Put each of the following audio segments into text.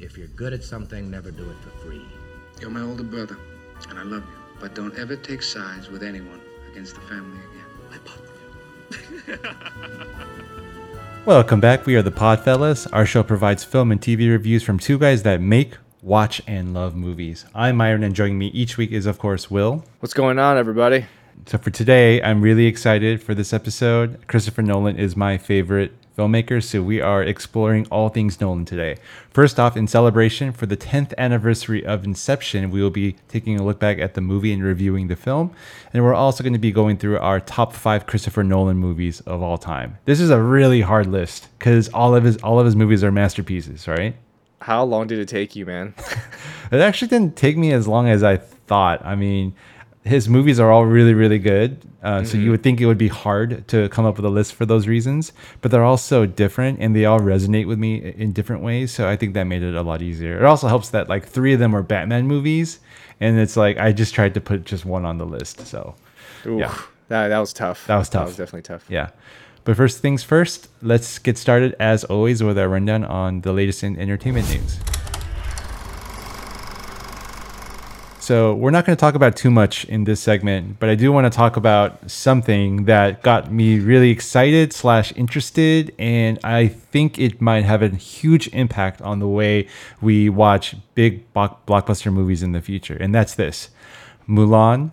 If you're good at something, never do it for free. You're my older brother, and I love you. But don't ever take sides with anyone against the family again. I Welcome back. We are the Podfellas. Our show provides film and TV reviews from two guys that make, watch, and love movies. I'm Myron, and joining me each week is, of course, Will. What's going on, everybody? So for today, I'm really excited for this episode. Christopher Nolan is my favorite filmmaker, so we are exploring all things Nolan today. First off, in celebration for the 10th anniversary of Inception, we will be taking a look back at the movie and reviewing the film. And we're also going to be going through our top five Christopher Nolan movies of all time. This is a really hard list because all of his all of his movies are masterpieces, right? How long did it take you, man? it actually didn't take me as long as I thought. I mean, his movies are all really really good uh, mm-hmm. so you mm-hmm. would think it would be hard to come up with a list for those reasons but they're all so different and they all resonate with me in different ways so i think that made it a lot easier. It also helps that like three of them are batman movies and it's like i just tried to put just one on the list so Ooh, yeah. That, that was tough. That was tough that was definitely tough. Yeah. But first things first let's get started as always with our rundown on the latest in entertainment news So we're not going to talk about too much in this segment, but I do want to talk about something that got me really excited slash interested, and I think it might have a huge impact on the way we watch big blockbuster movies in the future, and that's this: Mulan,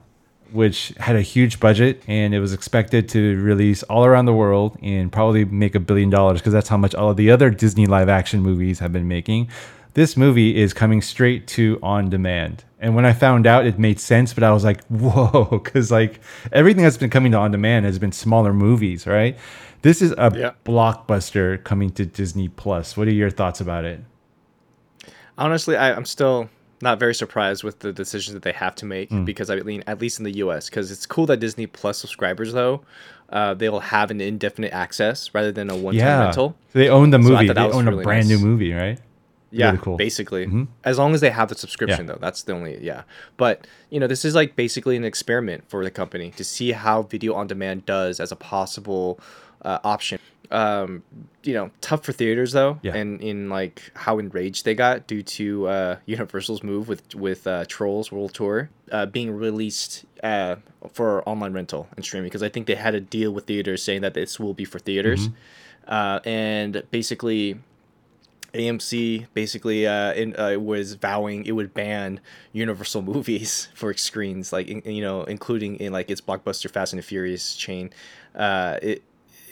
which had a huge budget and it was expected to release all around the world and probably make a billion dollars because that's how much all of the other Disney live action movies have been making. This movie is coming straight to on demand. And when I found out, it made sense, but I was like, whoa, because like everything that's been coming to on demand has been smaller movies, right? This is a yeah. blockbuster coming to Disney Plus. What are your thoughts about it? Honestly, I, am still not very surprised with the decisions that they have to make mm. because I mean, at least in the U.S., because it's cool that Disney Plus subscribers though uh, they'll have an indefinite access rather than a one-time yeah. rental. They own the movie. So they own really a brand nice. new movie, right? Yeah really cool. basically mm-hmm. as long as they have the subscription yeah. though that's the only yeah but you know this is like basically an experiment for the company to see how video on demand does as a possible uh, option um you know tough for theaters though yeah. and in like how enraged they got due to uh universal's move with with uh trolls world tour uh being released uh for online rental and streaming because i think they had a deal with theaters saying that this will be for theaters mm-hmm. uh and basically AMC basically uh, in, uh, was vowing it would ban Universal movies for screens, like in, you know, including in like its blockbuster Fast and the Furious chain. Uh, it,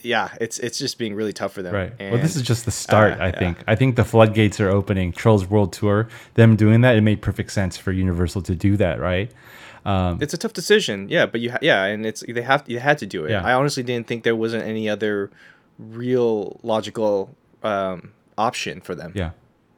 yeah, it's it's just being really tough for them. Right. And, well, this is just the start. Uh, I think. Yeah. I think the floodgates are opening. Trolls World Tour, them doing that, it made perfect sense for Universal to do that, right? Um, it's a tough decision, yeah, but you ha- yeah, and it's they have you had to do it. Yeah. I honestly didn't think there wasn't any other real logical um, option for them. Yeah.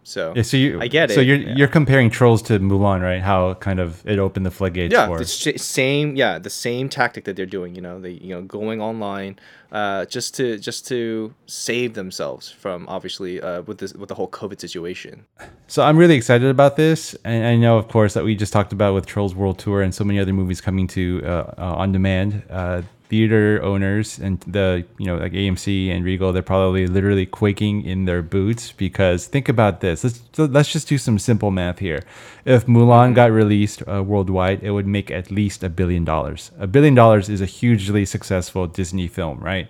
So yeah, so you I get it. So you're yeah. you're comparing Trolls to Mulan, right? How kind of it opened the floodgates. Yeah, for. the same. Yeah, the same tactic that they're doing. You know, they you know going online, uh, just to just to save themselves from obviously uh, with this with the whole COVID situation. So I'm really excited about this, and I know, of course, that we just talked about with Trolls World Tour and so many other movies coming to uh, uh on demand. Theater owners and the you know like AMC and Regal they're probably literally quaking in their boots because think about this. Let's let's just do some simple math here. If Mulan got released uh, worldwide it would make at least a billion dollars. A billion dollars is a hugely successful Disney film right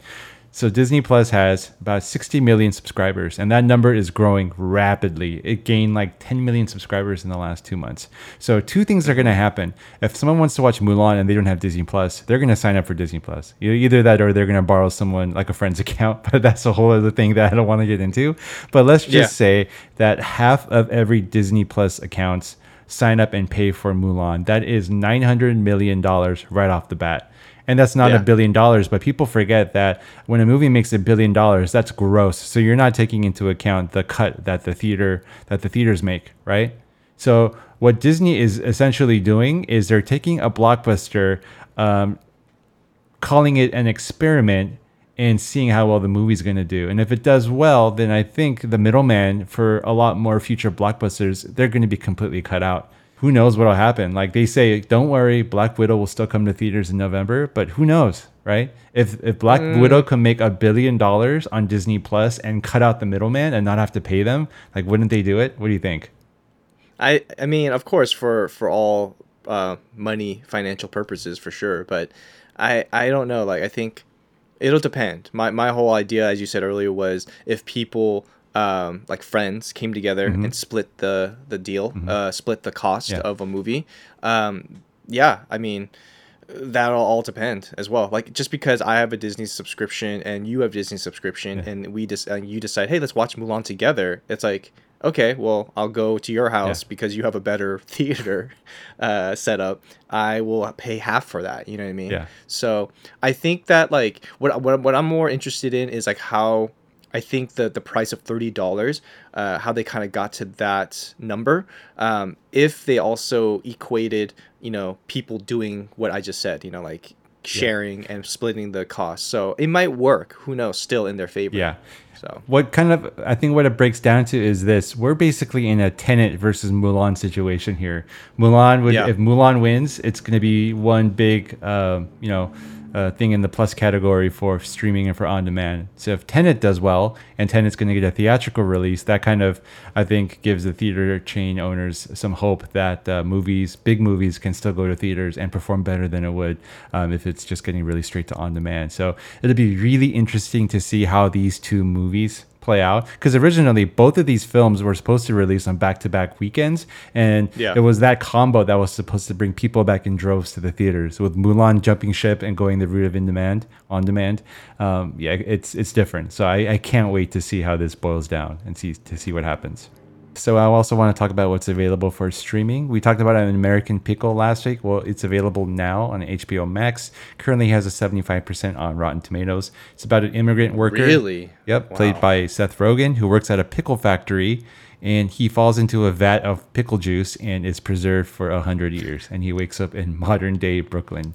so Disney Plus has about 60 million subscribers, and that number is growing rapidly. It gained like 10 million subscribers in the last two months. So two things are going to happen. If someone wants to watch Mulan and they don't have Disney Plus, they're going to sign up for Disney Plus. Either that or they're going to borrow someone like a friend's account. But that's a whole other thing that I don't want to get into. But let's just yeah. say that half of every Disney Plus accounts sign up and pay for Mulan. That is 900 million dollars right off the bat and that's not yeah. a billion dollars but people forget that when a movie makes a billion dollars that's gross. So you're not taking into account the cut that the theater that the theaters make right? So what disney is essentially doing is they're taking a blockbuster um, calling it an experiment and seeing how well the movie's going to do. And if it does well then i think the middleman for a lot more future blockbusters they're going to be completely cut out who knows what'll happen? Like they say, don't worry, Black Widow will still come to theaters in November, but who knows, right? If if Black Mm. Widow can make a billion dollars on Disney Plus and cut out the middleman and not have to pay them, like wouldn't they do it? What do you think? I I mean, of course, for for all uh, money financial purposes, for sure. But I I don't know. Like I think it'll depend. My my whole idea, as you said earlier, was if people um, like friends came together and split the the deal, uh, split the cost Yeah. of a movie. Um, yeah, I mean. That'll all depend as well. Like just because I have a Disney subscription and you have Disney subscription, and we just and you decide, hey, let's watch Mulan together. It's like, okay, well, I'll go to your house because you have a better theater uh, setup. I will pay half for that. You know what I mean? Yeah. So I think that like what what what I'm more interested in is like how I think the the price of thirty dollars, uh, how they kind of got to that number. Um, if they also equated, you know, people doing what I just said, you know, like sharing and splitting the cost, so it might work. Who knows? Still in their favor. Yeah. So What kind of I think what it breaks down to is this: we're basically in a Tenet versus Mulan situation here. Mulan would Yeah. if Mulan wins, it's going to be one big, uh, you know, uh, thing in the plus category for streaming and for on demand. So if Tenet does well and Tenet's going to get a theatrical release, that kind of I think gives the theater chain owners some hope that uh, movies, big movies, can still go to theaters and perform better than it would um, if it's just getting really straight to on demand. So it'll be really interesting to see how these two movies play out because originally both of these films were supposed to release on back-to-back weekends and Yeah. it was that combo that was supposed to bring people back in droves to the theaters with mulan jumping ship and going the route of in demand on demand um, yeah it's it's different. So I, I can't wait to see how this boils down and see to see what happens so I also want to talk about what's available for streaming. We talked about an American Pickle last week. Well, it's available now on HBO Max. Currently has a 75% on Rotten Tomatoes. It's about an immigrant worker. Really? Yep, played by Seth Rogen, who works at a pickle factory, and he falls into a vat of pickle juice and is preserved for a hundred years. And he wakes up in modern day Brooklyn.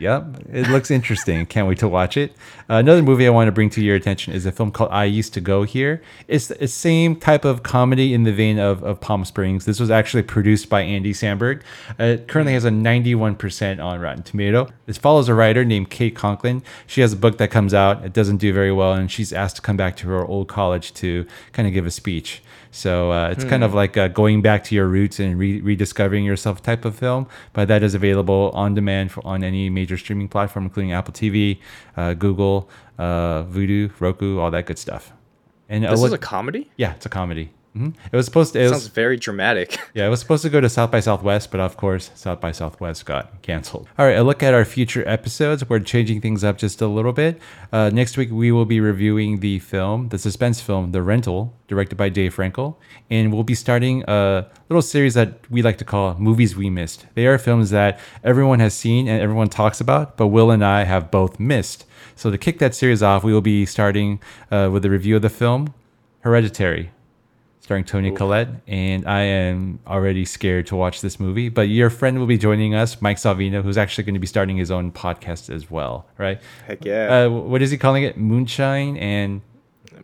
Yep, it looks interesting. Can't wait to watch it. Uh, another movie I want to bring to your attention is a film called I Used to Go Here. It's the same type of comedy in the vein of, of Palm Springs. This was actually produced by Andy Samberg. It currently has a 91% on Rotten Tomato. This follows a writer named Kate Conklin. She has a book that comes out. It doesn't do very well, and she's asked to come back to her old college to kind of give a speech. So uh, it's kind of like uh, going back to your roots and re- rediscovering yourself type of film. But that is available on demand for, on any major streaming platform, including Apple TV, uh, Google, uh, Vudu, Roku, all that good stuff. And uh, This what- is a comedy. yeah, it's a comedy. Hmm It was supposed to. It Sounds was, very dramatic. yeah, it was supposed to go to South by Southwest, but of course, South by Southwest got canceled. All right, a look at our future episodes. We're changing things up just a little bit. Uh, next week, we will be reviewing the film, the suspense film, The Rental, directed by Dave Franco. And we'll be starting a little series that we like to call Movies We Missed. They are films that everyone has seen and everyone talks about, but Will and I have both missed. So to kick that series off, we will be starting uh, with a review of the film Hereditary starring Toni Collette, and I am already scared to watch this movie. But your friend will be joining us, Mike Salvino, who's actually going to be starting his own podcast as well, right? Heck yeah. Uh, what is he calling it? Moonshine and,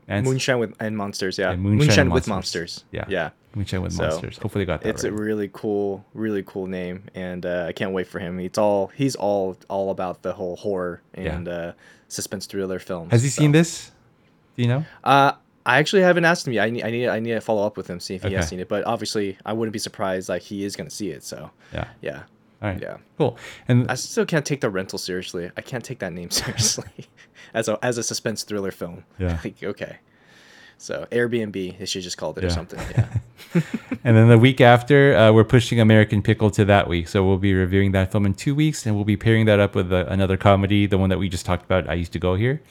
and Moonshine with and monsters, yeah. Yeah, Moonshine, Moonshine with Monsters. monsters. Yeah. Yeah. Moonshine with So, Monsters. Hopefully, got that It's right. a really cool, really cool name, and uh, I can't wait for him. It's all he's all all about the whole horror Yeah. and uh, suspense thriller films. Has he so. seen this? Do you know? Uh, I actually haven't asked him yet. I need, I need, I need to follow up with him, see if he has seen it. But obviously, I wouldn't be surprised like he is gonna see it. So Yeah. yeah, All right. yeah. Cool. And I still can't take the rental seriously. I can't take that name seriously as a as a suspense thriller film. Yeah. Like, okay. So Airbnb, they should just called it or something. Yeah. And then the week after, uh, we're pushing American Pickle to that week. So we'll be reviewing that film in two weeks, and we'll be pairing that up with uh, another comedy, the one that we just talked about. I used to go here,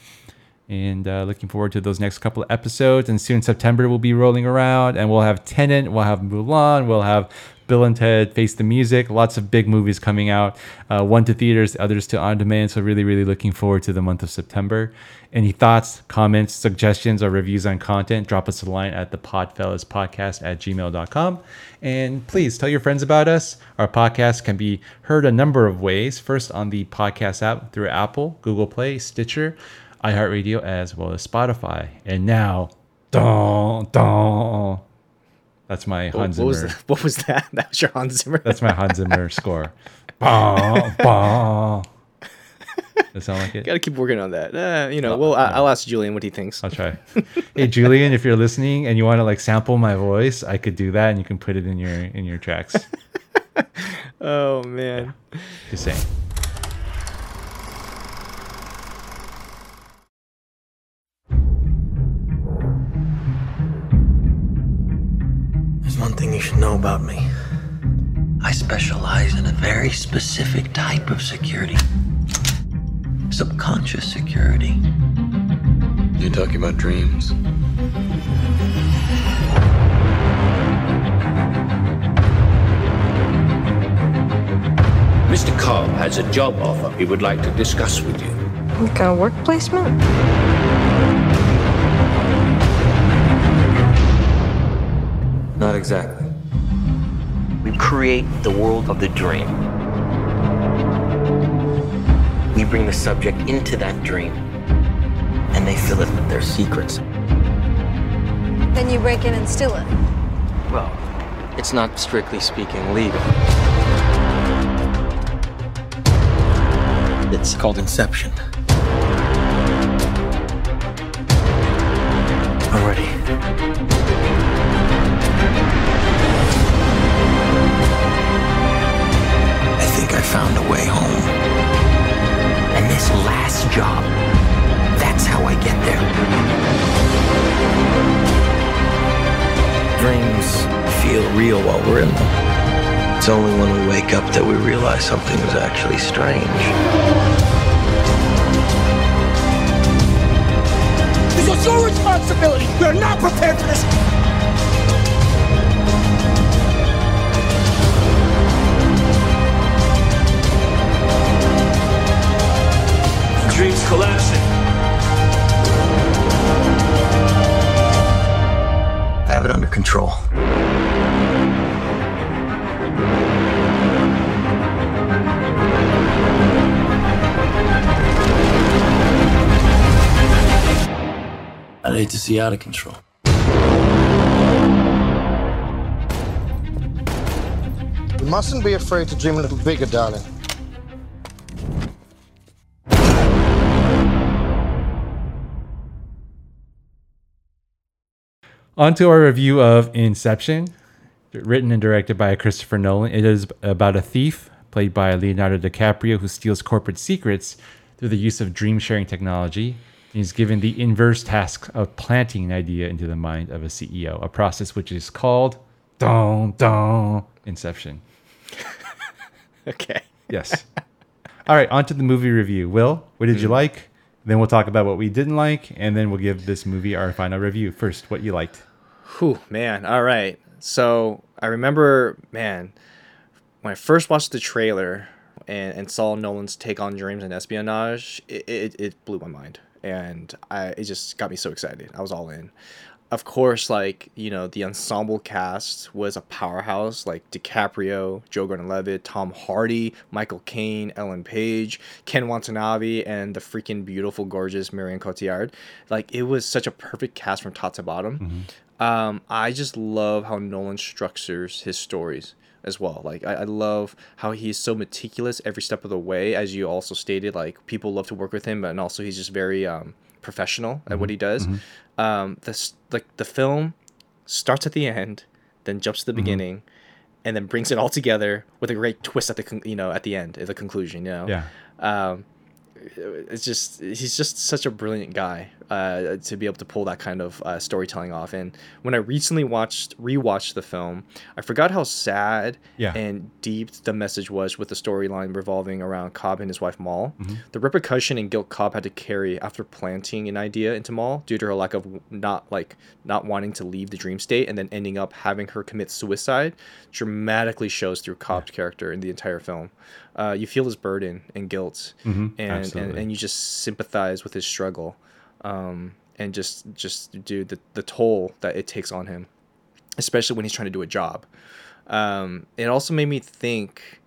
and uh, looking forward to those next couple of episodes. And soon September will be rolling around, and we'll have Tenet, we'll have Mulan, we'll have Bill and Ted Face the Music. Lots of big movies coming out. Uh, one to theaters, others to on demand. So really, really looking forward to the month of September. Any thoughts, comments, suggestions, or reviews on content, drop us a line at the Podfellas Podcast at gmail.com. And please tell your friends about us. Our podcast can be heard a number of ways. First, on the podcast app through Apple, Google Play, Stitcher, iHeartRadio, as well as Spotify. And now, dun, dun, That's my What, Hans what was Zimmer. the, what was that? That was your Hans Zimmer. That's my Hans Zimmer score. Bah, bah. Does it sound like it? Got to keep working on that. Uh, you know, well, I, I'll ask Julian what he thinks. I'll try. hey Julian, if you're listening and you want to like sample my voice, I could do that, and you can put it in your in your tracks. Oh man. Just saying. One thing you should know about me. I specialize in a very specific type of security subconscious security. You're talking about dreams. Mr. Cobb has a job offer he would like to discuss with you. Like a work placement? Not exactly. We create the world of the dream. We bring the subject into that dream, and they fill it with their secrets. Then you break in and steal it. Well, it's not strictly speaking legal. It's called Inception. I'm ready. I think I found a way home. And this last job, that's how I get there. Dreams feel real while we're in them. It's only when we wake up that we realize something was actually strange. This was your responsibility. We are not prepared for this. Collapsing. I have it under control. I'd hate to see out of control. You mustn't be afraid to dream a little bigger, darling. On to our review of Inception, written and directed by Christopher Nolan. It is about a thief played by Leonardo DiCaprio who steals corporate secrets through the use of dream sharing technology. He's given the inverse task of planting an idea into the mind of a CEO, a process which is called dun, dun, Inception. Okay. Yes. All right, on to the movie review. Will, what did you mm-hmm. like? Then we'll talk about what we didn't like, and then we'll give this movie our final review. First, what you liked. Whew, man. All right. So I remember, man, when I first watched the trailer and, and saw Nolan's take on dreams and espionage, it, it, it blew my mind. And I it just got me so excited. I was all in. Of course, like, you know, the ensemble cast was a powerhouse, like DiCaprio, Joe Gordon-Levitt, Tom Hardy, Michael Caine, Ellen Page, Ken Watanabe, and the freaking beautiful, gorgeous Marion Cotillard. Like, it was such a perfect cast from top to bottom. Mm-hmm. Um, I just love how Nolan structures his stories as well. Like I, I love how he's so meticulous every step of the way. As you also stated, like people love to work with him, and also he's just very um, professional at what he does. Um, this like the film starts at the end, then jumps to the beginning, and then brings it all together with a great twist at the con- you know at the end at the conclusion. You know Yeah. um, it's just he's just such a brilliant guy uh, to be able to pull that kind of uh, storytelling off. And when I recently watched rewatched the film, I forgot how sad Yeah. and deep the message was with the storyline revolving around Cobb and his wife Mal. Mm-hmm. The repercussion and guilt Cobb had to carry after planting an idea into Mal due to her lack of not like not wanting to leave the dream state and then ending up having her commit suicide dramatically shows through Cobb's character in the entire film. Uh, you feel his burden and guilt, and, and and you just sympathize with his struggle, um, and just just do the the toll that it takes on him, especially when he's trying to do a job. Um, it also made me think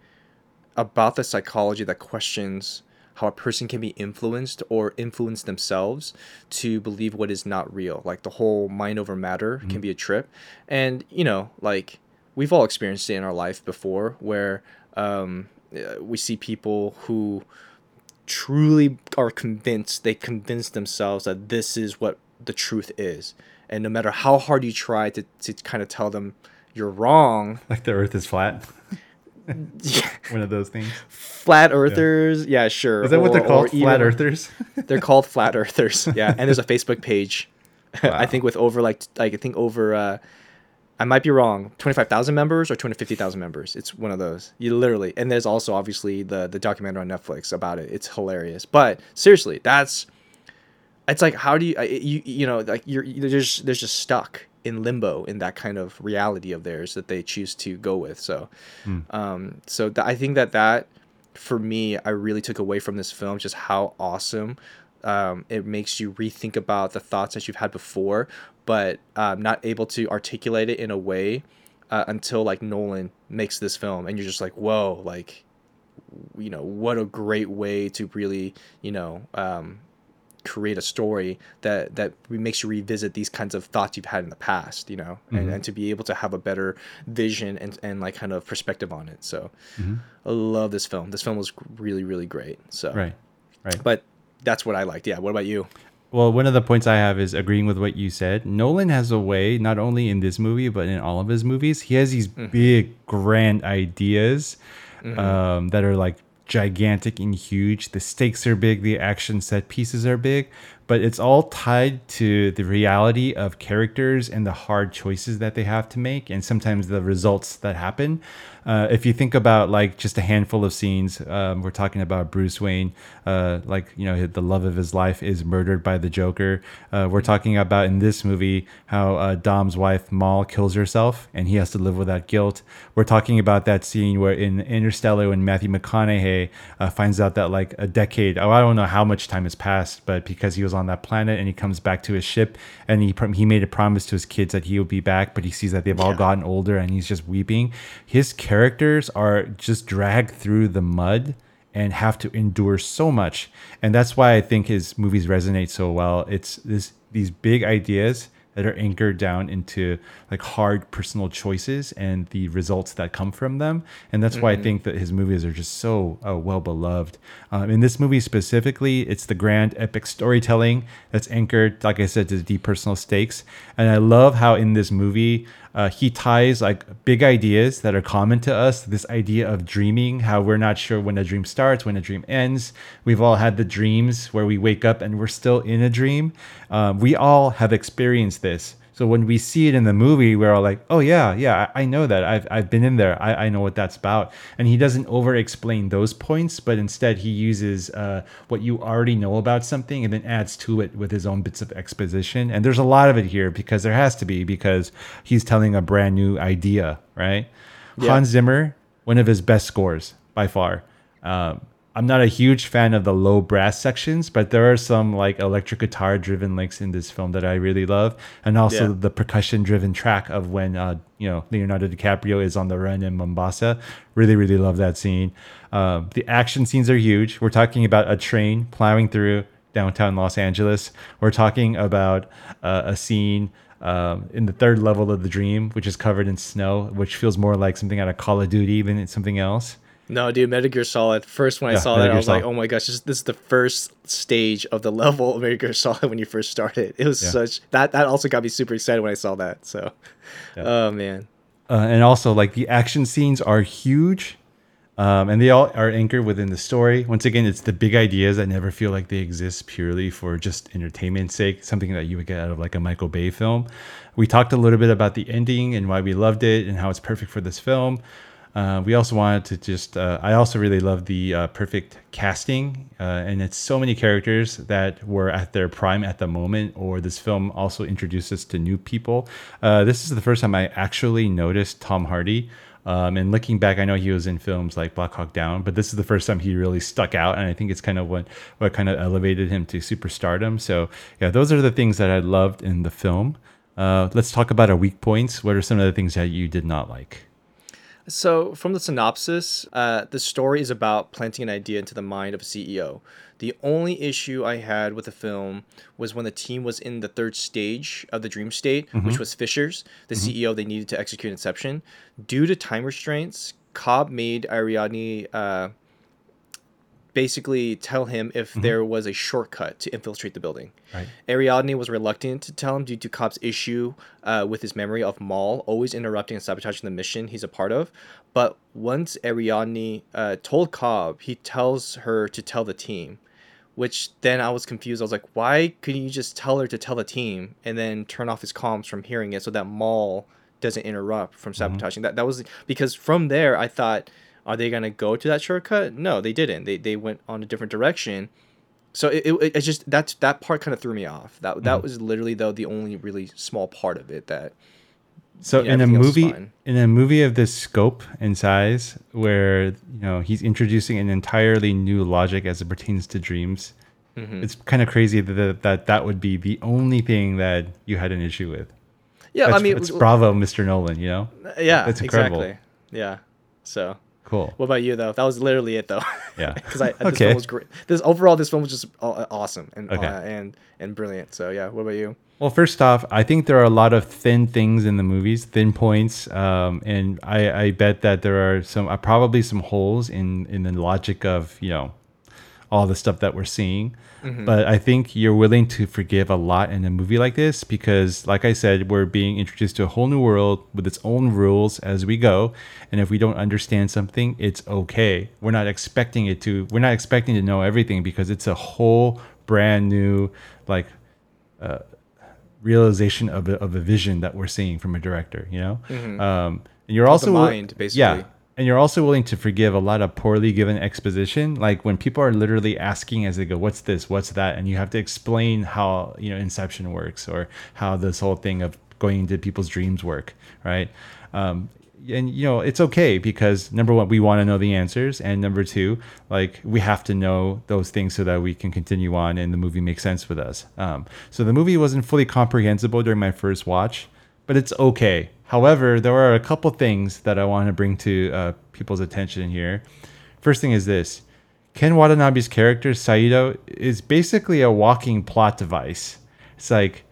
about the psychology that questions how a person can be influenced or influence themselves to believe what is not real. Like the whole mind over matter can be a trip. And, you know, like we've all experienced it in our life before where um, we see people who truly are convinced, they convince themselves that this is what the truth is. And no matter how hard you try to, to kind of tell them you're wrong, Like the Earth is flat. yeah. One of those things. flat earthers, yeah, sure. Is that what they're called? Flat Earthers. They're called flat earthers. Yeah, and there's a Facebook page. I think with over like like I think over uh I might be wrong, 25,000 members or 250,000 members. It's one of those. You literally. And there's also obviously the the documentary on Netflix about it. It's hilarious. But seriously, that's it's like how do you you you know like you're they're just they're just stuck in limbo in that kind of reality of theirs that they choose to go with. So um so th- I think that that for me I really took away from this film just how awesome um, it makes you rethink about the thoughts that you've had before, but um, not able to articulate it in a way uh, until like Nolan makes this film, and you're just like, whoa, like, you know, what a great way to really, you know, um, create a story that that makes you revisit these kinds of thoughts you've had in the past, you know, and, and to be able to have a better vision and and like kind of perspective on it. So, I love this film. This film was really really great. So right. Right. but that's what I liked. Yeah. What about you? Well, one of the points I have is agreeing with what you said. Nolan has a way, not only in this movie, but in all of his movies, he has these big, grand ideas um, that are like gigantic and huge. The stakes are big, the action set pieces are big, but it's all tied to the reality of characters and the hard choices that they have to make, and sometimes the results that happen. Uh, if you think about like just a handful of scenes, um, we're talking about Bruce Wayne, uh, like you know the love of his life is murdered by the Joker. Uh, we're talking about in this movie how uh, Dom's wife Mal kills herself and he has to live with that guilt. We're talking about that scene where in Interstellar when Matthew McConaughey uh, finds out that like a decade, oh I don't know how much time has passed, but because he was on that planet and he comes back to his ship and he he made a promise to his kids that he would be back, but he sees that they've all gotten older and he's just weeping. His characters are just dragged through the mud and have to endure so much. And that's why I think his movies resonate so well. It's this these big ideas that are anchored down into like hard personal choices and the results that come from them. And that's why I think that his movies are just so uh, well beloved. Um, in this movie specifically, it's the grand epic storytelling that's anchored, like I said, to the deep personal stakes. And I love how in this movie, uh, he ties like big ideas that are common to us this idea of dreaming how we're not sure when a dream starts when a dream ends. We've all had the dreams where we wake up and we're still in a dream. Um, we all have experienced this so when we see it in the movie we're all like oh yeah yeah i, I know that. I've, I've been in there. I, I know what that's about. And he doesn't over explain those points but instead he uses uh, what you already know about something and then adds to it with his own bits of exposition. And there's a lot of it here because there has to be because he's telling a brand new idea right? Hans zimmer one of his best scores by far. Um, i'm not a huge fan of the low brass sections but there are some like electric guitar driven links in this film that i really love and also Yeah. the percussion driven track of when uh, you know leonardo dicaprio is on the run in mombasa really really love that scene um, the action scenes are huge we're talking about a train plowing through downtown Los Angeles. We're talking about uh, a scene um, in the third level of the dream, which is covered in snow, which feels more like something out of Call of Duty than something else. No, dude, Metal Gear Solid. First, when I saw Metal that, I Gear was like, "Oh my gosh, this, this is the first stage of the level of Metal Gear Solid when you first started." It was Yeah. such that that also got me super excited when I saw that. So, oh man, Uh, and also, like the action scenes are huge, um, and they all are anchored within the story. Once again, it's the big ideas that never feel like they exist purely for just entertainment's sake. Something that you would get out of like a Michael Bay film. We talked a little bit about the ending and why we loved it and how it's perfect for this film. Uh, we also wanted to just. Uh, I also really love the uh, perfect casting, uh, and it's so many characters that were at their prime at the moment. Or this film also introduced us to new people. Uh, this is the first time I actually noticed Tom Hardy. Um, and looking back, I know he was in films like Black Hawk Down, but this is the first time he really stuck out, and I think it's kind of what what kind of elevated him to superstardom. So yeah, those are the things that I loved in the film. Uh, let's talk about our weak points. What are some of the things that you did not like? So, from the synopsis, uh, the story is about planting an idea into the mind of a CEO. The only issue I had with the film was when the team was in the third stage of the dream state, which was Fisher's, the CEO they needed to execute Inception. Due to time restraints, Cobb made Ariadne uh, basically tell him if there was a shortcut to infiltrate the building. Right. Ariadne was reluctant to tell him due to Cobb's issue uh, with his memory of Mal always interrupting and sabotaging the mission he's a part of. But once Ariadne uh, told Cobb, he tells her to tell the team, which then I was confused. I was like, why couldn't you just tell her to tell the team and then turn off his comms from hearing it so that Mal doesn't interrupt from sabotaging that? That was because from there I thought, are they gonna go to that shortcut? No, they didn't. They they went on a different direction. So it, it, it's just that's that part kind of threw me off. That that was literally though the only really small part of it that So in a everything else is movie in a movie of this scope and size where you know he's introducing an entirely new logic as it pertains to dreams, Mm-hmm. it's kind of crazy that, that that that would be the only thing that you had an issue with. yeah That's, I mean it's bravo, Mr. Nolan. You know, yeah That's incredible. exactly yeah so cool. what about you though that was literally it though Yeah. because I this Okay. film was great this overall this film was just awesome and Okay. uh, and and brilliant so yeah what about you Well, first off, I think there are a lot of thin things in the movies, thin points, um, and I, I bet that there are some uh, probably some holes in in the logic of you know all the stuff that we're seeing. Mm-hmm. But I think you're willing to forgive a lot in a movie like this because, like I said, we're being introduced to a whole new world with its own rules as we go. And if we don't understand something, it's okay. We're not expecting it to. We're not expecting to know everything because it's a whole brand new like uh, realization of a, of a vision that we're seeing from a director you know mm-hmm. um and you're also mind, basically. yeah and you're also willing to forgive a lot of poorly given exposition? Like when people are literally asking as they go what's this? What's that? And you have to explain how you know inception works or how this whole thing of going into people's dreams work right? Um and you know it's okay because number one we want to know the answers. And number two like we have to know those things so that we can continue on and the movie makes sense with us. Um, so the movie wasn't fully comprehensible during my first watch but it's okay. However there are a couple things that i want to bring to uh, people's attention here. First thing is this. Ken watanabe's character saito is basically a walking plot device. It's like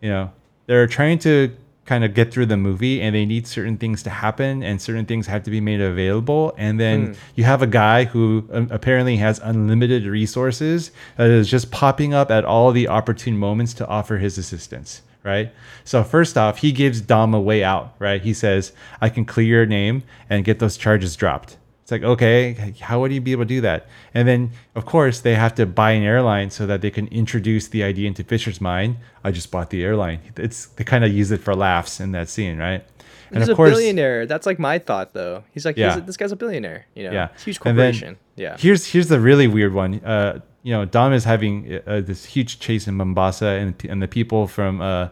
you know they're trying to kind of get through the movie and they need certain things to happen and certain things have to be made available. And then you have a guy who um, apparently has unlimited resources that is just popping up at all the opportune moments to offer his assistance right so first off he gives dom a way out right he says i can clear your name and get those charges dropped it's like, okay, how would you be able to do that? And then, of course, they have to buy an airline so that they can introduce the idea into Fisher's mind. I just bought the airline. It's they kind of use it for laughs in that scene, right? And he's a billionaire that's like my thought though he's like Yeah. he's a, this guy's a billionaire you know yeah, huge corporation yeah Here's here's the really weird one. Uh, you know, Dom is having uh, this huge chase in Mombasa, and and the people from uh,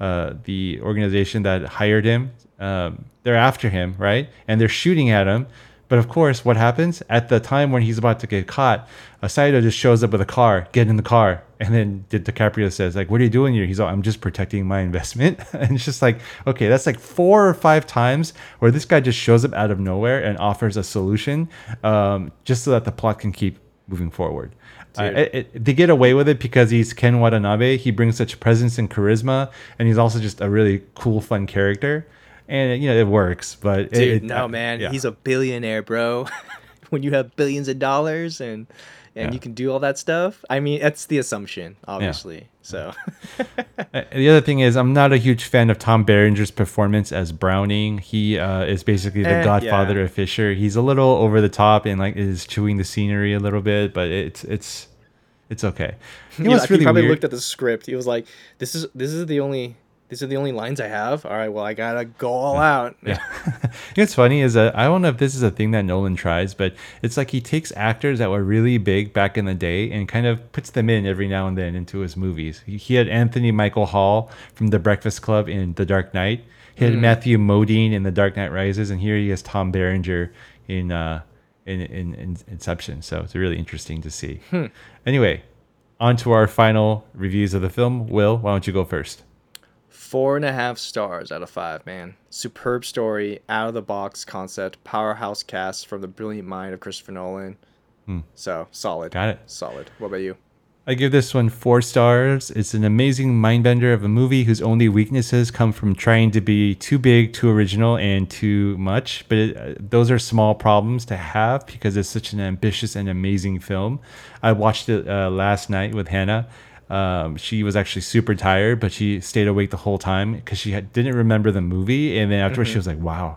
uh, the organization that hired him, um, they're after him, right? And they're shooting at him. But of course, what happens at the time when he's about to get caught? Uh, Saito just shows up with a car, get in the car, and then Di- DiCaprio says, "Like, what are you doing here?" He's like, "I'm just protecting my investment." and it's just like, okay, that's like four or five times where this guy just shows up out of nowhere and offers a solution, um, just so that the plot can keep moving forward. Uh, it, it- they get away with it because he's Ken Watanabe. He brings such presence and charisma, and he's also just a really cool, fun character. And you know it works, but dude it- no man yeah. he's a billionaire bro when you have billions of dollars and and Yeah. you can do all that stuff i mean that's the assumption obviously so Uh, the other thing is, I'm not a huge fan of Tom Berenger's performance as Browning. He uh, is basically the Eh, godfather yeah. of Fisher. He's a little over the top and like is chewing the scenery a little bit, but it's it's it's okay. You know he, what's he probably weird? looked at the script he was like this is this is the only these are the only lines i have all right well i gotta go all out Yeah. you know what's funny is that I don't know if this is a thing that Nolan tries, but it's like he takes actors that were really big back in the day and kind of puts them in every now and then into his movies. He, he had Anthony Michael Hall from The Breakfast Club in The Dark Knight. He had Matthew Modine in The Dark Knight Rises, and here he has Tom Berenger in uh, in, in, in Inception. So it's really interesting to see. Anyway, on to our final reviews of the film. Will, why don't you go first? Four and a half stars out of five, man. Superb story, out of the box concept, powerhouse cast from the brilliant mind of Christopher Nolan. Hmm. So solid. Got it. Solid. What about you? I give this one four stars. It's an amazing mind bender of a movie whose only weaknesses come from trying to be too big, too original, and too much. But it, uh, those are small problems to have because it's such an ambitious and amazing film. I watched it uh, last night with Hannah. Um, she was actually super tired, but she stayed awake the whole time because she had, didn't remember the movie. And then afterwards, she was like, "Wow,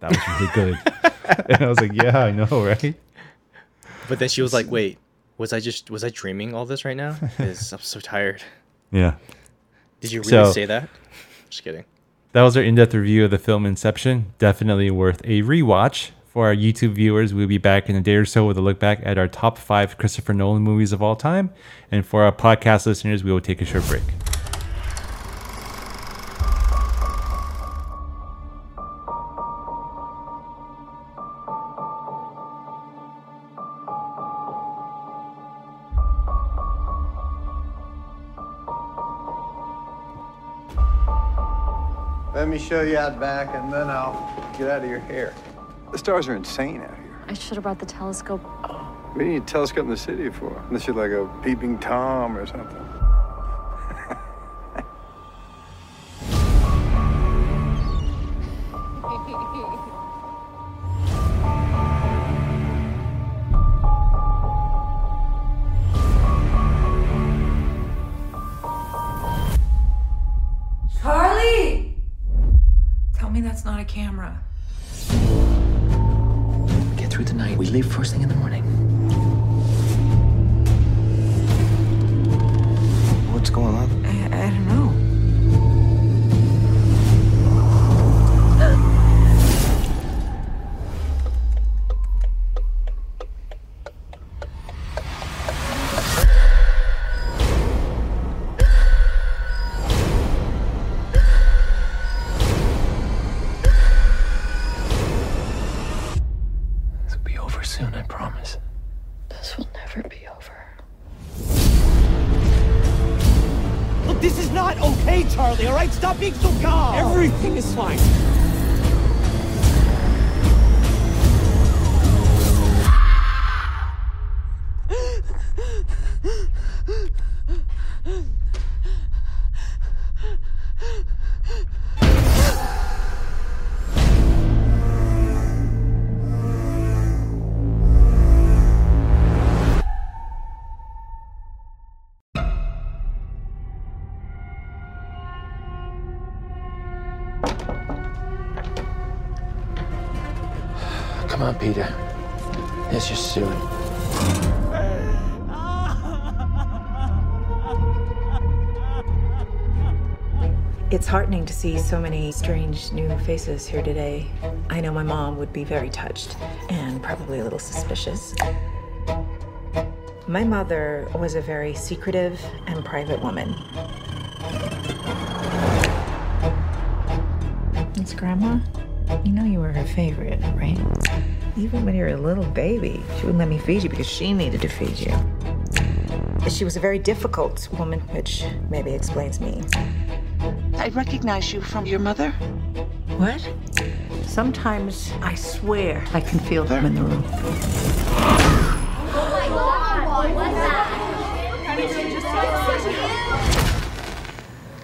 that was really good." and I was like, "Yeah, I know, right?" But then she was like, "Wait, was I just was I dreaming all this right now? 'Cause I'm so tired." Yeah. Did you really So- say that? Just kidding. That was our in-depth review of the film Inception. Definitely worth a rewatch. For our YouTube viewers, we'll be back in a day or so with a look back at our top five Christopher Nolan movies of all time. And for our podcast listeners, we will take a short break. Let me show you out back, and then I'll get out of your hair. The stars are insane out here. I should have brought the telescope. What do you need a telescope in the city for? Unless you're like a peeping Tom or something. Camera. Get through the night. We leave first thing in the morning. Come on, Peter. It's your suit. It's heartening to see so many strange new faces here today. I know my mom would be very touched and probably a little suspicious. My mother was a very secretive and private woman. It's Grandma. You know you were her favorite, right? Even when you were a little baby, she wouldn't let me feed you because she needed to feed you. She was a very difficult woman, which maybe explains me. I recognize you from your mother. What? Sometimes I swear I can feel them in the room. Oh my god! What's that?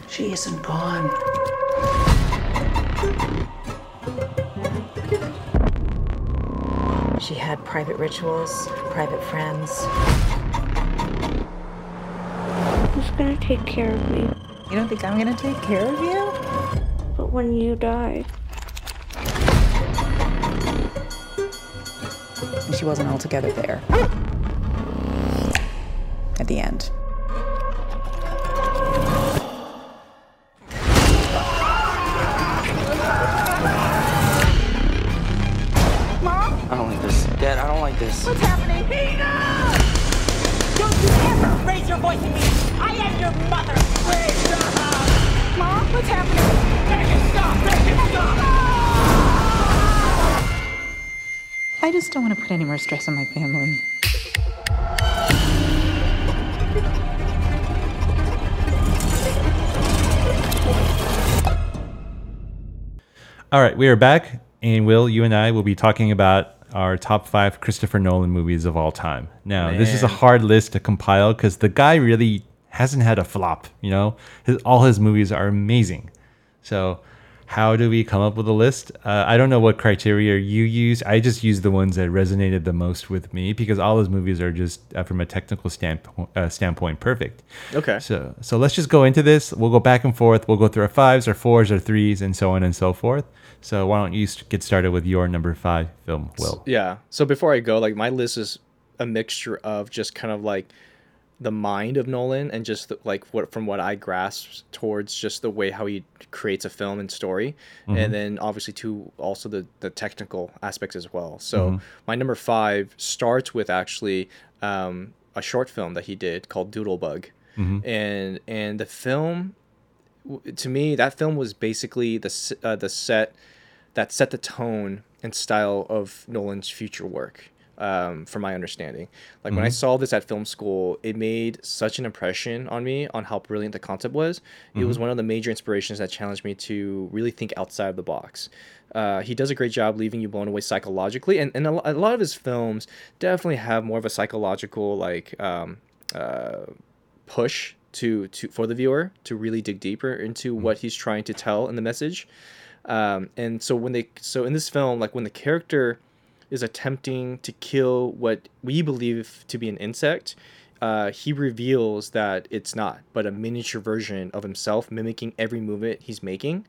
She isn't gone. She had private rituals, private friends. Who's gonna take care of me? You don't think I'm gonna take care of you? But when you die, she wasn't altogether there. At the end. Like this. What's happening? Peter! Don't you ever raise your voice at me! I am your mother! Please stop! Mom, what's happening? Make it stop! Make it stop! I just don't want to put any more stress on my family. All right, we are back, and Will, you and I will be talking about our top five Christopher Nolan movies of all time. Now, this is a hard list to compile because the guy really hasn't had a flop. You know, his, all his movies are amazing. So, how do we come up with a list? Uh, I don't know what criteria you use. I just use the ones that resonated the most with me because all his movies are just, uh, from a technical standpoint, uh, standpoint, perfect. Okay. So, so let's just go into this. We'll go back and forth. We'll go through our fives, our fours, our threes, and so on and so forth. So, why don't you get started with your number five film, Will? Yeah. So before I go, like my list is a mixture of just kind of like the mind of Nolan and just the, like what from what I grasped towards just the way how he creates a film and story, Mhm. and then obviously to also the the technical aspects as well. So Mhm. my number five starts with actually um, a short film that he did called Doodlebug, Mhm. and and the film to me that film was basically the uh, the set that set the tone and style of Nolan's future work. Um, from my understanding, like when I Mhm. saw this at film school, it made such an impression on me on how brilliant the concept was. It was Mhm. one of the major inspirations that challenged me to really think outside of the box. Uh, he does a great job leaving you blown away psychologically, and, and a, a lot of his films definitely have more of a psychological like um, uh, push to to for the viewer to really dig deeper into what he's trying to tell in the message. Um, and so when they so in this film, like when the character is attempting to kill what we believe to be an insect, uh, he reveals that it's not, but a miniature version of himself mimicking every movement he's making.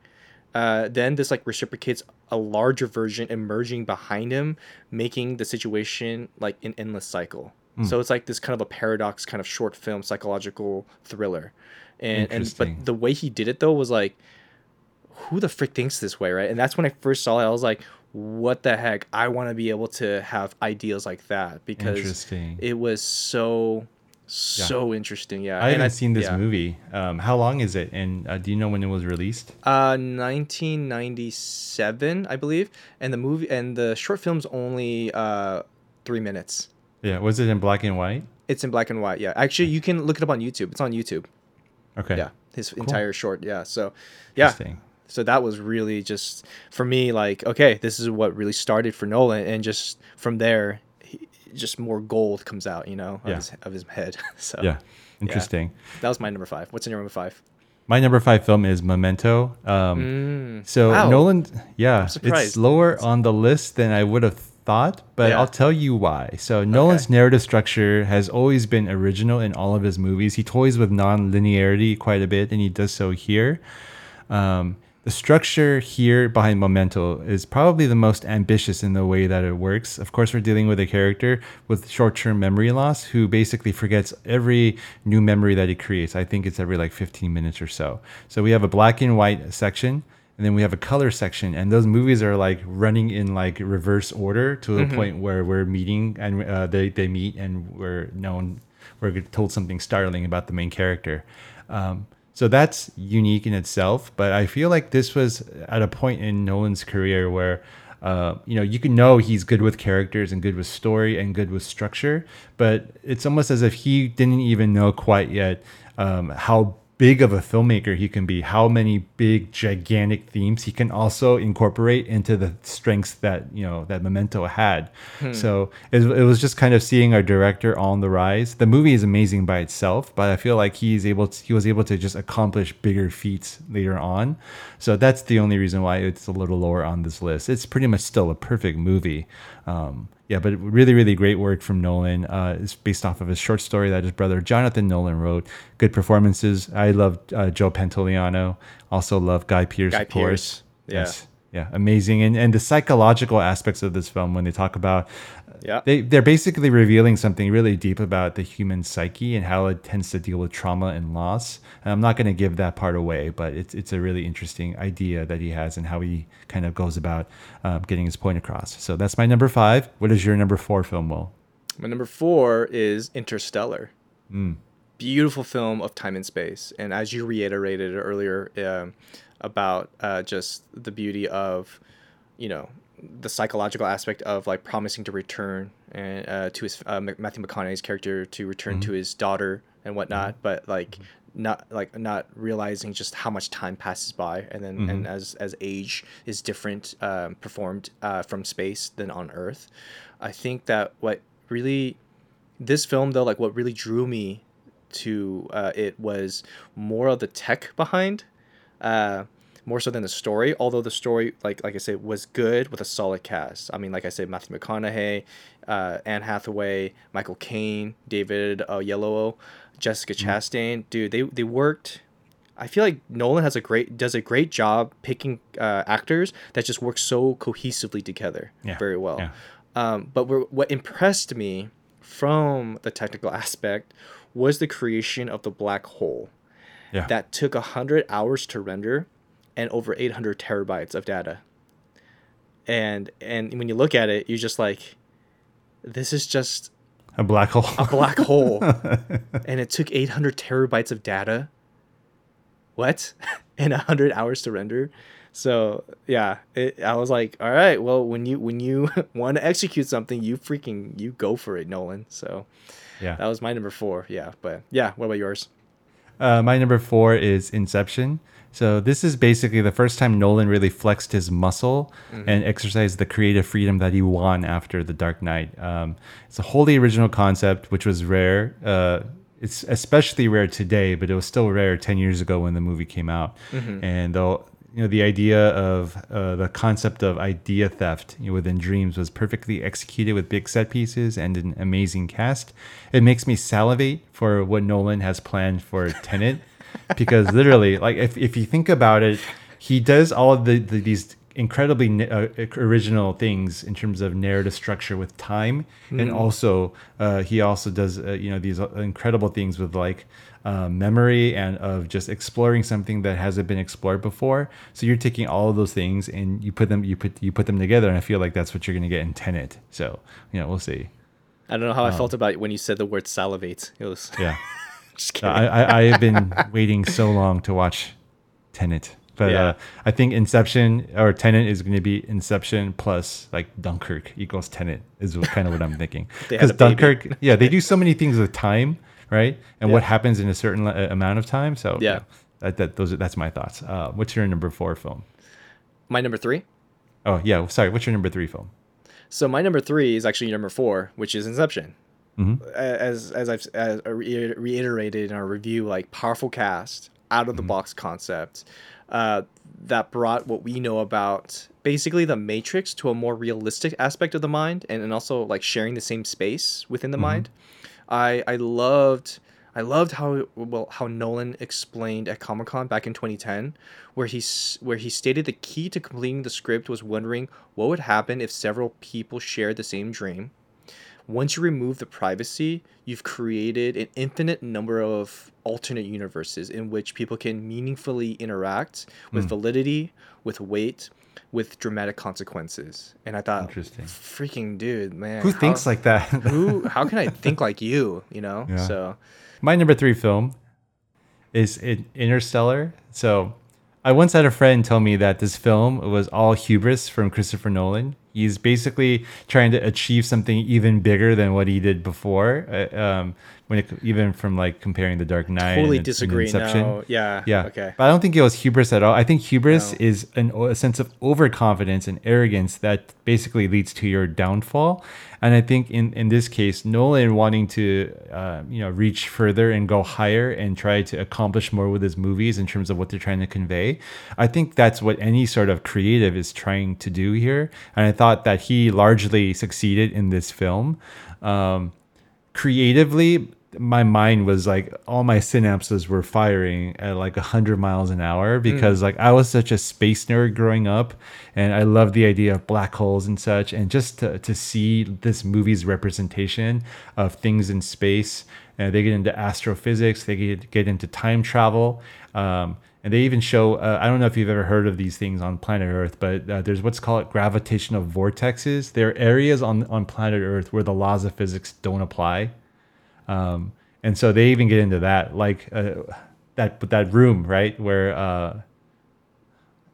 Uh, then this like reciprocates a larger version emerging behind him, making the situation like an endless cycle. Mm. So it's like this kind of a paradox, kind of short film psychological thriller, and and but the way he did it though was like, who the frick thinks this way, right? And that's when I first saw it. I was like, what the heck? I want to be able to have ideas like that because it was so so interesting. Yeah, I And haven't seen this yeah. movie. Um, how long is it? And uh, do you know when it was released? Uh, 1997, I believe, and the movie and the short film's only uh three minutes. Yeah, was it in black and white? It's in black and white. Yeah, actually, you can look it up on YouTube. It's on YouTube. Okay. Yeah, his entire short. Yeah, so yeah, Interesting. So that was really just for me like okay, this is what really started for Nolan, and just from there, he, just more gold comes out, you know, of, Yeah. his, of his head. so Yeah, interesting. That was my number five. What's in your number five? My number five film is Memento. Um, Mm. So Wow. Nolan, yeah, it's lower on the list than I would have thought, but Yeah. I'll tell you why. So Nolan's narrative structure has always been original in all of his movies. He toys with non-linearity quite a bit, and he does so here. Um, the structure here behind Memento is probably the most ambitious in the way that it works. Of course, we're dealing with a character with short term memory loss who basically forgets every new memory that he creates. I think it's every like 15 minutes or so. So we have a black and white section. And then we have a color section, and those movies are like running in like reverse order to the Mhm. point where we're meeting and uh, they they meet and we're known we're told something startling about the main character. Um, so that's unique in itself. But I feel like this was at a point in Nolan's career where, uh, you know, you can know he's good with characters and good with story and good with structure, but it's almost as if he didn't even know quite yet um, how big of a filmmaker he can be, how many big, gigantic themes he can also incorporate into the strengths that you know that Memento had. Hmm. So it, it was just kind of seeing our director on the rise. The movie is amazing by itself, but I feel like he's able to, he was able to just accomplish bigger feats later on. So that's the only reason why it's a little lower on this list. It's pretty much still a perfect movie. Um, yeah, but really, really great work from Nolan. Uh, it's based off of his short story that his brother Jonathan Nolan wrote. Good performances. I love uh, Joe Pantoliano. Also love Guy Pearce. Guy of course. Pearce, yeah. Yes. Yeah, amazing, and and the psychological aspects of this film when they talk about, Yeah. they they're basically revealing something really deep about the human psyche and how it tends to deal with trauma and loss. And I'm not going to give that part away, but it's it's a really interesting idea that he has and how he kind of goes about um, getting his point across. So that's my number five. What is your number four film, Will? My number four is Interstellar. Mm. Beautiful film of time and space, and as you reiterated earlier um, about uh, just the beauty of, you know, the psychological aspect of like promising to return and uh, to his uh, Matthew McConaughey's character to return Mhm. to his daughter and whatnot, but like not like not realizing just how much time passes by and then and Mhm. as as age is different um, performed uh, from space than on earth i think that what really this film though like what really drew me to uh, it was more of the tech behind uh, more so than the story although the story like like i said was good with a solid cast. I mean like i said matthew mcconaughey uh, anne hathaway michael caine david uh, jessica chastain. Dude they, they worked. I feel like nolan has a great does a great job picking uh, actors that just work so cohesively together Yeah, very well. Yeah. um, but what impressed me from the technical aspect was the creation of the black hole Yeah. that took 100 hours to render and over 800 terabytes of data. And and when you look at it you're just like this is just A black hole. a black hole. And it took 800 terabytes of data? What? And 100 hours to render? So yeah it, i was like all right well when you when you want to execute something you freaking you go for it nolan. So Yeah. that was my number four. Yeah but yeah what about yours? Uh, my number four is Inception. So this is basically the first time Nolan really flexed his muscle Mhm. and exercised the creative freedom that he won after The Dark Knight. Um, it's a wholly original concept, which was rare. Uh, it's especially rare today, but it was still rare 10 years ago when the movie came out. Mhm. And though you know the idea of uh, the concept of idea theft you know, within dreams was perfectly executed with big set pieces and an amazing cast it makes me salivate for what nolan has planned for tenet because literally like if, if you think about it he does all of the, the these incredibly uh, original things in terms of narrative structure with time. And Mm. also uh, he also does uh, you know these uh, incredible things with like uh, memory and of just exploring something that hasn't been explored before. So you're taking all of those things and you put them you put you put them together and i feel like that's what you're going to get in tenet. So you know we'll see. I don't know how i Um, felt about it when you said the word salivate. It was yeah I, I, I have been waiting so long to watch Tenet, but Yeah. uh, I think Inception or Tenet is going to be Inception plus like Dunkirk equals Tenet is kind of what I'm thinking. Because. Dunkirk, yeah, they do so many things with time, right? And what happens in a certain uh, amount of time. So Yeah. that, that those are, that's my thoughts. Uh, what's your number four film? my number three Oh yeah, sorry. What's your number three film? So my number three is actually number four, which is Inception. Mhm. As as I've as reiterated in our review, like powerful cast, out of the box concept, uh, that brought what we know about basically the Matrix to a more realistic aspect of the mind, and, and also like sharing the same space within the Mhm. mind. I I loved I loved how well how Nolan explained at Comic Con back in 2010, where he where he stated the key to completing the script was wondering what would happen if several people shared the same dream. Once you remove the privacy, you've created an infinite number of alternate universes in which people can meaningfully interact with Mm. validity, with weight, with dramatic consequences. And I thought, Interesting. freaking dude, man, Who how- thinks like that? who? How can I think like you? You know? Yeah. So My number three film is Interstellar. So I once had a friend tell me that this film was all hubris from Christopher Nolan. He's basically trying to achieve something even bigger than what he did before. Uh, um, when it, even from like comparing the Dark Knight, Totally and- and disagree Inception. now. Yeah, yeah. okay. But I don't think it was hubris at all. I think hubris No. is an, a sense of overconfidence and arrogance that basically leads to your downfall. And I think in, in this case, Nolan wanting to uh, you know reach further and go higher and try to accomplish more with his movies in terms of what they're trying to convey. I think that's what any sort of creative is trying to do here. And I thought that he largely succeeded in this film. Um, creatively my mind was like all my synapses were firing at like 100 miles an hour because like i was such a space nerd growing up and i love the idea of black holes and such and just to, to see this movie's representation of things in space. And they get into astrophysics they get, get into time travel. Um, and they even show uh, i don't know if you've ever heard of these things on planet earth but uh, there's what's called gravitational vortexes there are areas on, on planet earth where the laws of physics don't apply um, and so they even get into that, like uh, that that room, right, where uh,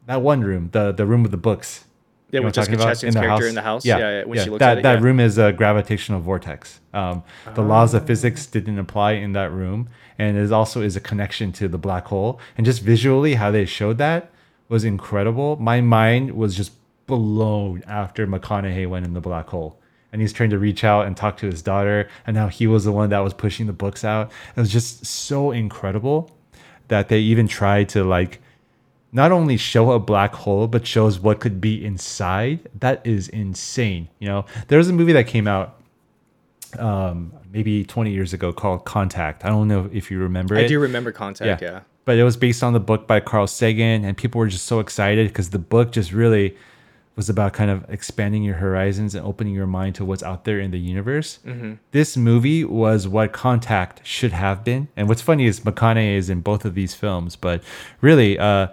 that one room, the the room with the books. Yeah, with Jessica talking about? Chastain's character in the house? Yeah, yeah, when she looks that, at it, that yeah. room is a gravitational vortex. Um, the laws of physics didn't apply in that room, and it also is a connection to the black hole. And just visually, how they showed that was incredible. My mind was just blown after McConaughey went in the black hole. And he's trying to reach out and talk to his daughter, and how he was the one that was pushing the books out. It was just so incredible that they even tried to like not only show a black hole but shows what could be inside that is insane you know there's a movie that came out um maybe 20 years ago called contact i don't know if you remember I it do remember Contact. Yeah. yeah but it was based on the book by carl sagan and people were just so excited because the book just really was about kind of expanding your horizons and opening your mind to what's out there in the universe Mhm. this movie was what contact should have been and what's funny is mcconaughey is in both of these films but really uh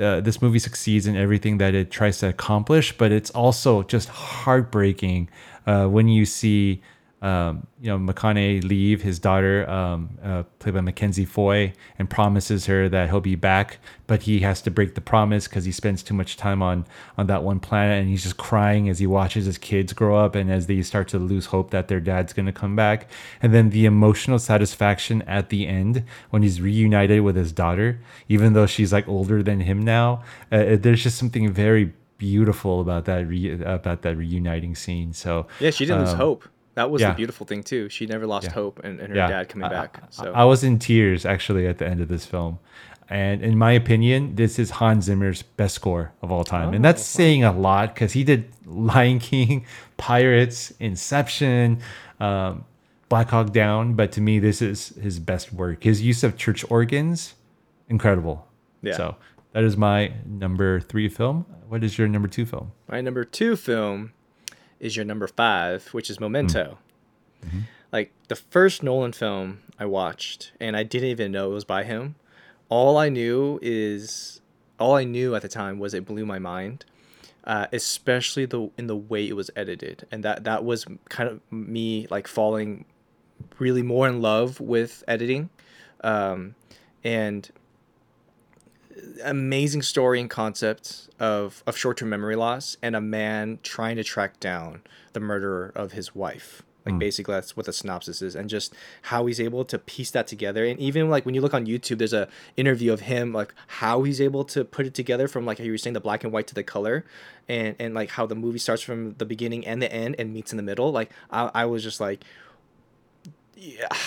uh, this movie succeeds in everything that it tries to accomplish, but it's also just heartbreaking uh, when you see, um, you know, McConaughey leave his daughter, um, uh, played by Mackenzie Foy, and promises her that he'll be back, but he has to break the promise because he spends too much time on on that one planet, and he's just crying as he watches his kids grow up and as they start to lose hope that their dad's gonna come back, and then the emotional satisfaction at the end when he's reunited with his daughter, even though she's like older than him now. Uh, there's just something very beautiful about that re- about that reuniting scene. So Yeah, she didn't lose um, hope. That was yeah. the beautiful thing too. She never lost Yeah. hope, and, and her Yeah. dad coming I- back. So I was in tears actually at the end of this film. And in my opinion, this is Hans Zimmer's best score of all time. and that's saying a lot because he did Lion King, Pirates, Inception, um, Black Hawk Down. But to me, this is his best work. His use of church organs, incredible. Yeah. So that is my number three film. What is your number two film? My number two film is your number five, which is Memento. Like the first Nolan film I watched, and I didn't even know it was by him. All I knew is, all I knew at the time was it blew my mind, uh, especially the in the way it was edited, and that that was kind of me like falling really more in love with editing, um, and amazing story and concept of, of short-term memory loss and a man trying to track down the murderer of his wife. Like basically that's what the synopsis is and just how he's able to piece that together. And even like when you look on youtube there's a interview of him like how he's able to put it together from like how you were saying the black and white to the color and and like how the movie starts from the beginning and the end and meets in the middle. Like i, I was just like yeah.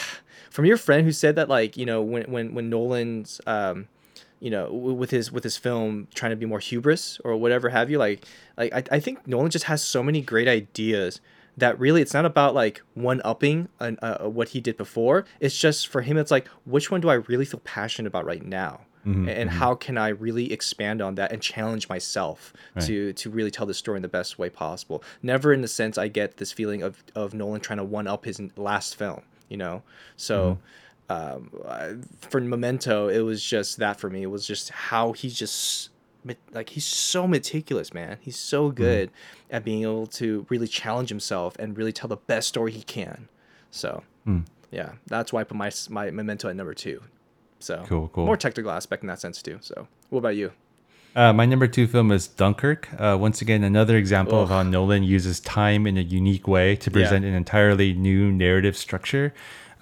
From your friend who said that like you know when when when nolan's um you know with his with his film trying to be more hubris or whatever have you like like i, I think nolan just has so many great ideas that really it's not about like one upping uh, uh, what he did before. It's just for him it's like which one do i really feel passionate about right now? Mhm, and mhm. how can i really expand on that and challenge myself Right. to to really tell the story in the best way possible. Never in the sense i get this feeling of of nolan trying to one up his last film you know? So um, for Memento, it was just that for me. It was just how he's just like he's so meticulous, man. He's so good at being able to really challenge himself and really tell the best story he can. So Mm. yeah, that's why I put my my Memento at number two. So Cool, cool. More technical aspect in that sense too. So what about you? Uh, my number two film is Dunkirk. Uh, once again, another example of how Nolan uses time in a unique way to Yeah. present an entirely new narrative structure.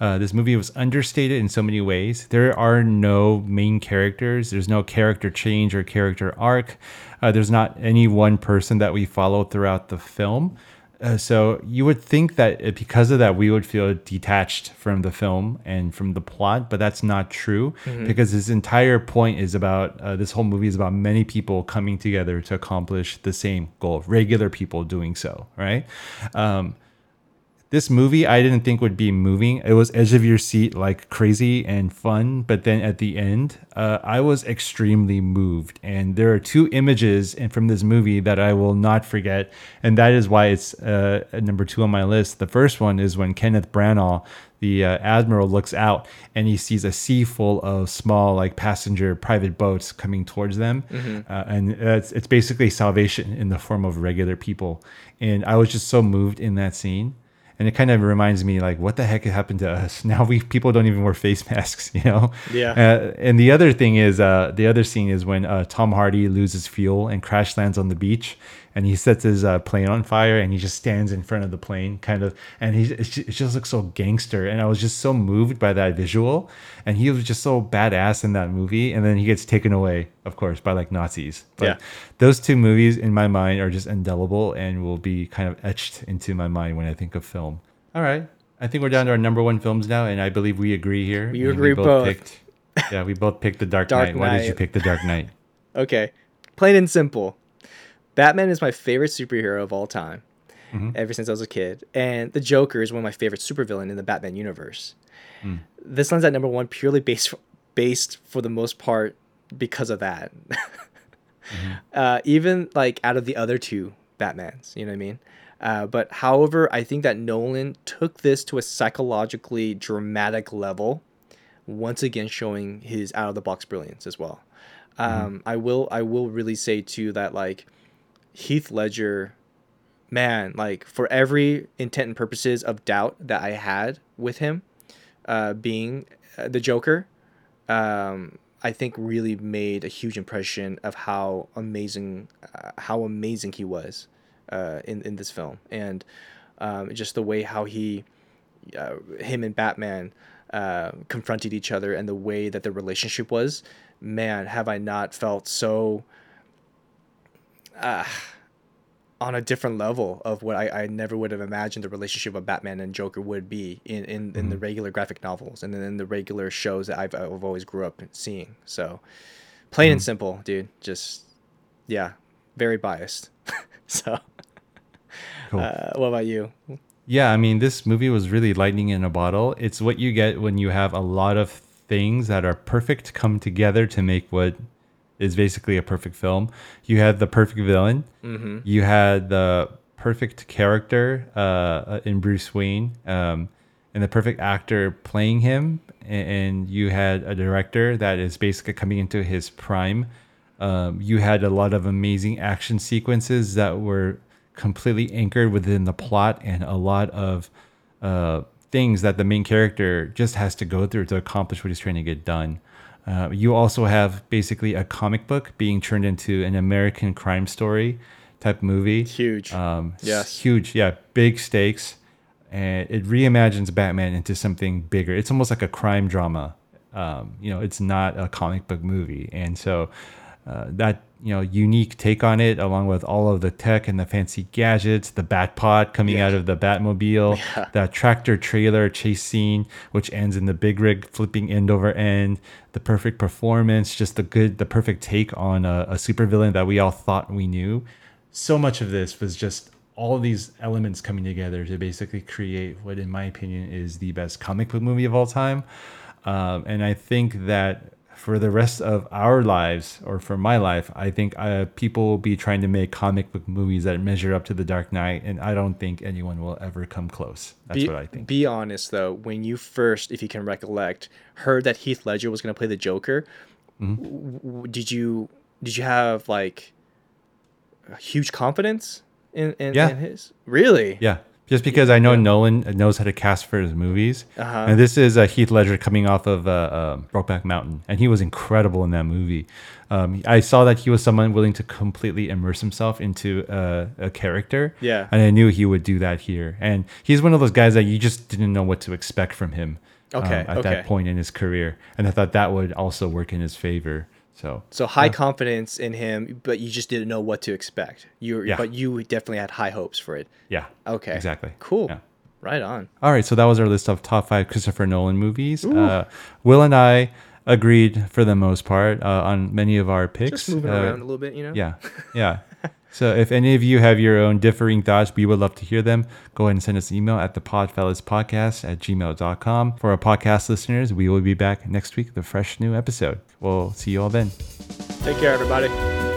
Uh, this movie was understated in so many ways. There are no main characters. There's no character change or character arc. Uh, there's not any one person that we follow throughout the film. Uh, so you would think that because of that, we would feel detached from the film and from the plot, but that's not true Mhm. because his entire point is about uh, this whole movie is about many people coming together to accomplish the same goal, regular people doing so, right? Um, this movie I didn't think would be moving. It was edge of your seat, like crazy and fun. But then at the end, uh, I was extremely moved. And there are two images in, from this movie that I will not forget, and that is why it's uh, number two on my list. The first one is when Kenneth Branagh, the uh, admiral, looks out and he sees a sea full of small, like passenger private boats coming towards them, Mhm. uh, and it's it's basically salvation in the form of regular people. And I was just so moved in that scene and it kind of reminds me like what the heck happened to us? Now we people don't even wear face masks you know? Yeah. uh, and the other thing is uh, the other scene is when uh, tom hardy loses fuel and crash lands on the beach and he sets his uh, plane on fire and he just stands in front of the plane kind of and he it it just looks so gangster and i was just so moved by that visual and he was just so badass in that movie and then he gets taken away of course by like nazis but Yeah. those two movies in my mind are just indelible and will be kind of etched into my mind when i think of film all right i think we're down to our number one films now and i believe we agree here We agree both. picked yeah we both picked the dark, Dark knight why did you pick the dark knight Okay. Plain and simple. Batman is my favorite superhero of all time, Mhm. ever since I was a kid. And the Joker is one of my favorite supervillain in the Batman universe. Mm. This one's at number one purely based based for the most part because of that. uh, even like out of the other two Batmans, you know what I mean? Uh, but however, I think that Nolan took this to a psychologically dramatic level, once again showing his out of the box brilliance as well. Um, I will I will really say too that like Heath Ledger, man, like for every intent and purposes of doubt that I had with him, uh, being uh, the Joker, um, I think really made a huge impression of how amazing, uh, how amazing he was uh, in in this film, and um, just the way how he, uh, him and Batman, uh, confronted each other, and the way that their relationship was. Man, have I not felt so. On a different level of what I, I never would have imagined the relationship of Batman and Joker would be in, in, in the regular graphic novels and then in the regular shows that I've, I've always grew up seeing. So plain and Mhm. simple, dude. Just yeah, very biased. so Cool. uh, what about you? Yeah, I mean, this movie was really lightning in a bottle. It's what you get when you have a lot of things that are perfect come together to make what is basically a perfect film. You had the perfect villain. Mhm. You had the perfect character uh, in Bruce Wayne, um, and the perfect actor playing him. And you had a director that is basically coming into his prime. Um, you had a lot of amazing action sequences that were completely anchored within the plot and a lot of uh, things that the main character just has to go through to accomplish what he's trying to get done. Uh, you also have basically a comic book being turned into an American crime story type movie. Huge. Um, Yes. Huge. Yeah. Big stakes. And it reimagines Batman into something bigger. It's almost like a crime drama. Um, you know, it's not a comic book movie. And so uh, that, you know, unique take on it, along with all of the tech and the fancy gadgets, the Batpod coming out of the Batmobile, Yeah. that tractor trailer chase scene, which ends in the big rig flipping end over end, the perfect performance, just the good, the perfect take on a, a supervillain that we all thought we knew. So much of this was just all these elements coming together to basically create what, in my opinion, is the best comic book movie of all time. Um, and I think that for the rest of our lives, or for my life, I think uh, people will be trying to make comic book movies that measure up to The Dark Knight, and I don't think anyone will ever come close. That's be, what I think. Be honest though, when you first, if you can recollect, heard that Heath Ledger was going to play the Joker, Mhm. w- w- did you did you have like a huge confidence in in, Yeah. in his? Really? Yeah, just because I know Nolan knows how to cast for his movies, Uh-huh. and this is uh, Heath Ledger coming off of uh, uh, Brokeback Mountain, and he was incredible in that movie. Um, I saw that he was someone willing to completely immerse himself into uh, a character. Yeah. and I knew he would do that here. And he's one of those guys that you just didn't know what to expect from him. um, at okay. that point in his career, and I thought that would also work in his favor. So, So high yeah. confidence in him, but you just didn't know what to expect. You Yeah. but you definitely had high hopes for it. Yeah. Okay. Exactly. Cool. Yeah. Right on. All right, so that was our list of top five Christopher Nolan movies. Uh, Will and I agreed for the most part uh, on many of our picks. Just moving Uh, around a little bit, you know. Yeah, yeah. so if any of you have your own differing thoughts, we would love to hear them. Go ahead and send us an email at the podcast at gmail.com. For our podcast listeners, we will be back next week with a fresh new episode. We'll see you all then. Take care, everybody.